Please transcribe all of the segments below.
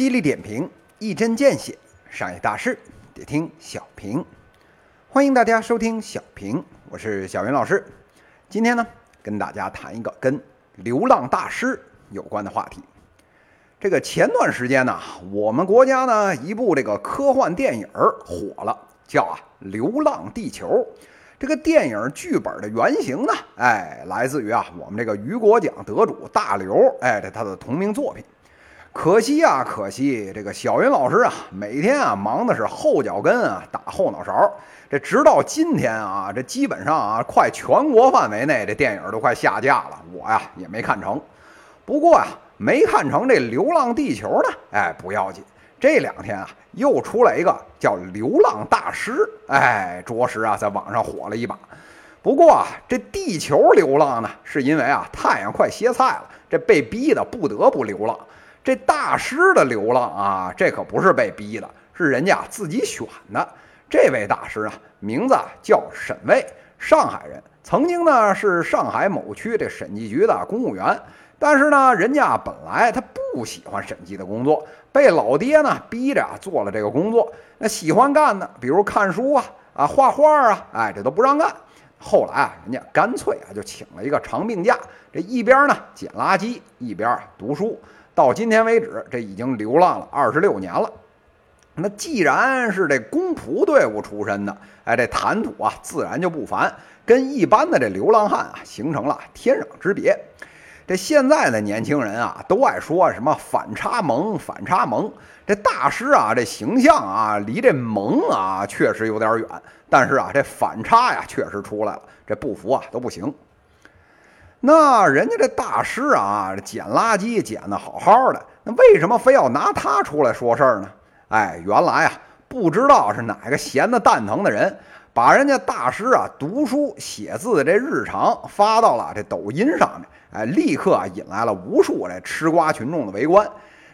犀利点评，一针见血，商业大事得听小平。欢迎大家收听小平，我是小云老师。今天呢，跟大家谈一个跟流浪大师有关的话题。这个前段时间呢，我们国家呢一部这个科幻电影火了，叫啊《流浪地球》。这个电影剧本的原型呢，哎，来自于啊我们这个雨果奖得主大刘，哎，这他的同名作品。可惜啊，可惜这个小云老师啊，每天啊忙的是后脚跟啊打后脑勺。这直到今天啊，这基本上啊，快全国范围内这电影都快下架了，我呀也没看成。不过呀，没看成这《流浪地球》呢，哎，不要紧。这两天啊，又出来一个叫《流浪大师》，哎，着实啊，在网上火了一把。不过啊，这地球流浪呢，是因为啊，太阳快歇菜了，这被逼的不得不流浪。这大师的流浪啊，这可不是被逼的，是人家自己选的。这位大师啊，名字叫沈卫，上海人，曾经呢是上海某区这审计局的公务员。但是呢，人家本来他不喜欢审计的工作，被老爹呢逼着做了这个工作。那喜欢干的，比如看书啊、啊画画啊，哎，这都不让干。后来啊，人家干脆啊就请了一个长病假，这一边呢捡垃圾，一边读书。到今天为止，这已经流浪了二十六年了。那既然是这公仆队伍出身的，哎，这谈吐啊自然就不凡，跟一般的这流浪汉啊形成了天壤之别。这现在的年轻人啊，都爱说什么反差萌，反差萌。这大师啊，这形象啊，离这萌啊确实有点远，但是啊，这反差呀确实出来了。这不服啊都不行。那人家这大师啊，捡垃圾捡的好好的，那为什么非要拿他出来说事儿呢？哎，原来啊，不知道是哪个闲的蛋疼的人，把人家大师啊读书写字的这日常发到了这抖音上面。哎，立刻啊引来了无数这吃瓜群众的围观。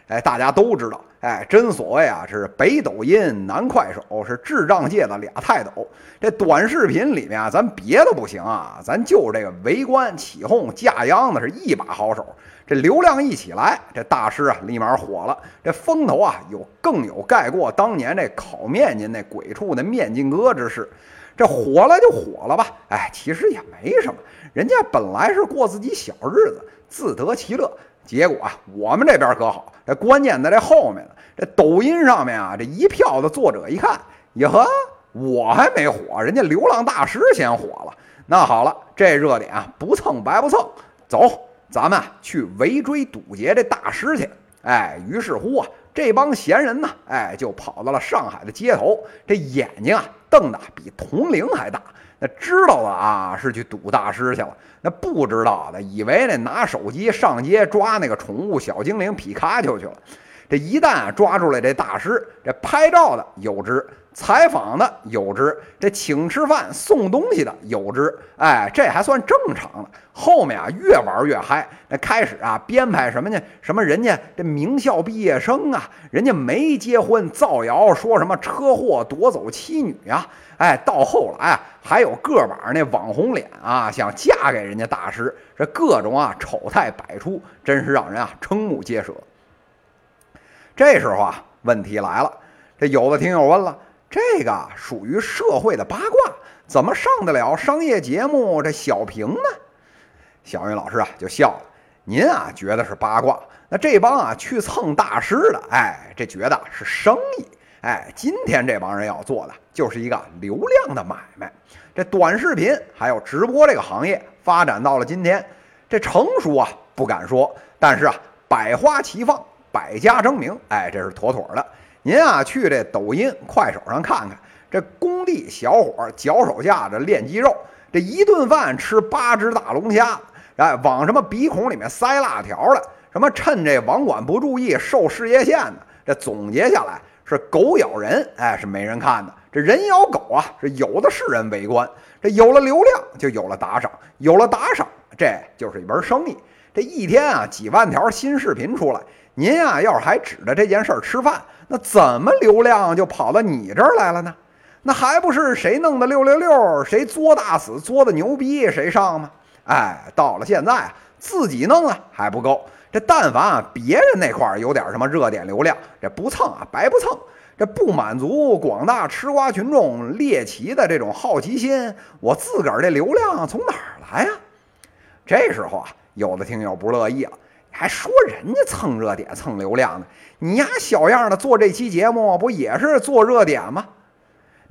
哎，大家都知道，哎，真所谓啊，是北抖音南快手，是智障界的俩泰斗。这短视频里面啊，咱别的不行啊，咱就这个围观起哄架秧子是一把好手。这流量一起来，这大师啊立马火了。这风头啊有更有盖过当年这烤面筋那鬼畜的面筋哥之势。这火了就火了吧，哎，其实也没什么。人家本来是过自己小日子，自得其乐。结果啊，我们这边可好，这关键在这后面呢。这抖音上面啊，这一票的作者一看，哟呵，我还没火，人家流浪大师先火了。那好了，这热点啊，不蹭白不蹭，走，咱们去围追堵截这大师去。哎，于是乎啊，这帮闲人呢，哎，就跑到了上海的街头，这眼睛啊，瞪的比铜铃还大。那知道的啊，是去赌大师去了；那不知道的，以为那拿手机上街抓那个宠物小精灵皮卡丘去了。这一旦抓住了这大师，这拍照的有之。采访的有之，这请吃饭送东西的有之，哎，这还算正常的。后面啊，越玩越嗨，那开始啊编排什么呢？什么人家这名校毕业生啊，人家没结婚，造谣说什么车祸夺走妻女呀？哎，到后来啊，还有个把那网红脸啊，想嫁给人家大师，这各种啊丑态百出，真是让人啊瞠目结舌。这时候啊，问题来了，这有的听友问了。这个属于社会的八卦，怎么上得了商业节目这小屏呢？小云老师啊就笑了。您啊觉得是八卦，那这帮啊去蹭大师的，哎，这觉得是生意。哎，今天这帮人要做的就是一个流量的买卖。这短视频还有直播这个行业发展到了今天，这成熟啊不敢说，但是啊百花齐放，百家争鸣，哎，这是妥妥的。您啊，去这抖音、快手上看看，这工地小伙脚手架着练肌肉，这一顿饭吃八只大龙虾，哎，往什么鼻孔里面塞辣条的，什么趁这网管不注意瘦事业线的，这总结下来是狗咬人，哎，是没人看的；这人咬狗啊，是有的是人围观。这有了流量，就有了打赏，有了打赏，这就是一门生意。这一天啊，几万条新视频出来。您啊，要是还指着这件事儿吃饭，那怎么流量就跑到你这儿来了呢？那还不是谁弄的六六六，谁作大死作的牛逼谁上吗？哎，到了现在啊，自己弄啊还不够，这但凡啊别人那块儿有点什么热点流量，这不蹭啊白不蹭。这不满足广大吃瓜群众猎奇的这种好奇心，我自个儿这流量从哪儿来呀？这时候啊，有的听友不乐意了，还说人家蹭热点蹭流量呢，你丫小样的做这期节目不也是做热点吗？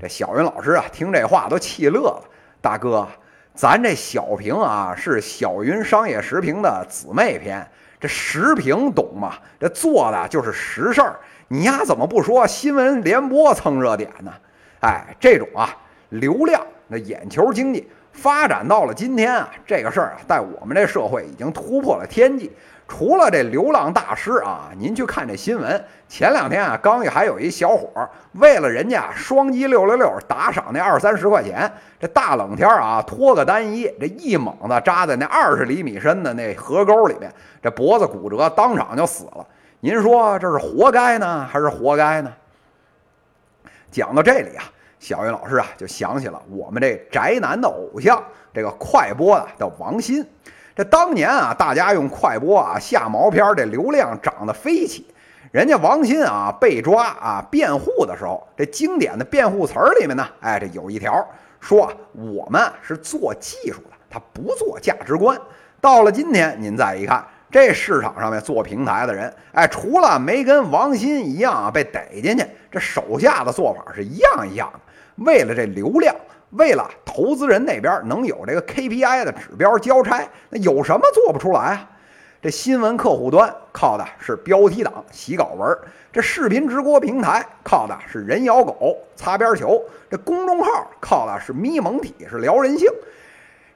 这小云老师啊，听这话都气乐了。大哥，咱这小平啊是小云商业时评的姊妹篇，这时评懂吗？这做的就是实事儿。你丫怎么不说新闻联播蹭热点呢？哎，这种啊流量那眼球经济发展到了今天啊，这个事儿啊，在我们这社会已经突破了天际。除了这流浪大师啊，您去看这新闻，前两天啊，刚也还有一小伙儿为了人家双击六六六打赏那二三十块钱，这大冷天啊，脱个单衣，这一猛子扎在那二十厘米深的那河沟里面，这脖子骨折，当场就死了。您说这是活该呢，还是活该呢？讲到这里啊，小云老师啊就想起了我们这宅男的偶像，这个快播啊叫王鑫。这当年啊，大家用快播啊下毛片，这流量涨得飞起。人家王鑫啊被抓啊辩护的时候，这经典的辩护词儿里面呢，哎，这有一条说啊我们是做技术的，他不做价值观。到了今天，您再一看，这市场上面做平台的人，哎，除了没跟王鑫一样啊被逮进去，这手下的做法是一样一样的，为了这流量。为了投资人那边能有这个 KPI 的指标交差，那有什么做不出来啊？这新闻客户端靠的是标题党洗稿文，这视频直播平台靠的是人咬狗擦边球，这公众号靠的是咪蒙体是聊人性。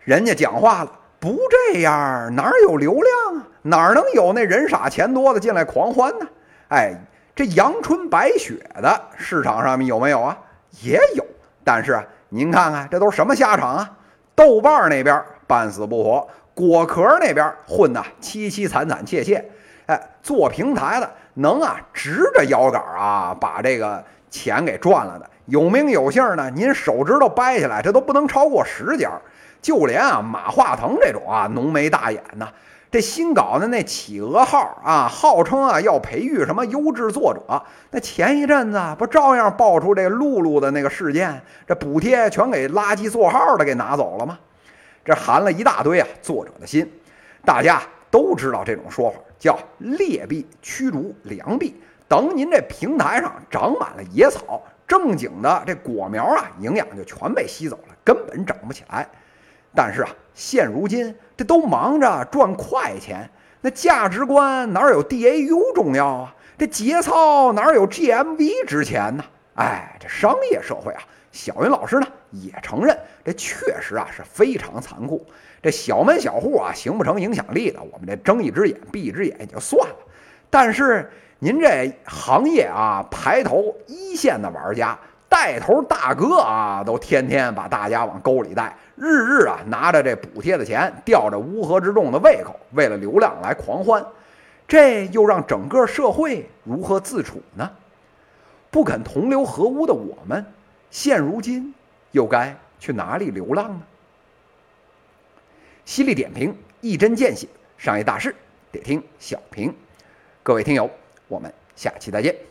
人家讲话了，不这样哪有流量啊？哪能有那人傻钱多的进来狂欢呢？哎，这阳春白雪的市场上面有没有啊？也有，但是啊。您看看，这都是什么下场啊？豆瓣那边半死不活，果壳那边混的凄凄惨惨切切。哎，做平台的能啊，直着腰杆啊，把这个钱给赚了的，有名有姓的，您手指头掰下来，这都不能超过十家。就连啊，马化腾这种啊，浓眉大眼的。这新搞的那企鹅号啊，号称啊要培育什么优质作者，那前一阵子不照样爆出这露露的那个事件，这补贴全给垃圾做号的给拿走了吗？这含了一大堆啊作者的心，大家都知道这种说法叫劣币驱逐良币。等您这平台上长满了野草，正经的这果苗啊，营养就全被吸走了，根本长不起来。但是啊，现如今这都忙着赚快钱，那价值观哪有 DAU 重要啊？这节操哪有 GMV 值钱呢？哎，这商业社会啊，小云老师呢也承认，这确实啊是非常残酷。这小门小户啊，形不成影响力的，我们这睁一只眼闭一只眼也就算了。但是您这行业啊，排头一线的玩家。带头大哥啊，都天天把大家往沟里带，日日啊拿着这补贴的钱，吊着乌合之众的胃口，为了流量来狂欢，这又让整个社会如何自处呢？不肯同流合污的我们，现如今又该去哪里流浪呢？犀利点评，一针见血，商业大事得听小平。各位听友，我们下期再见。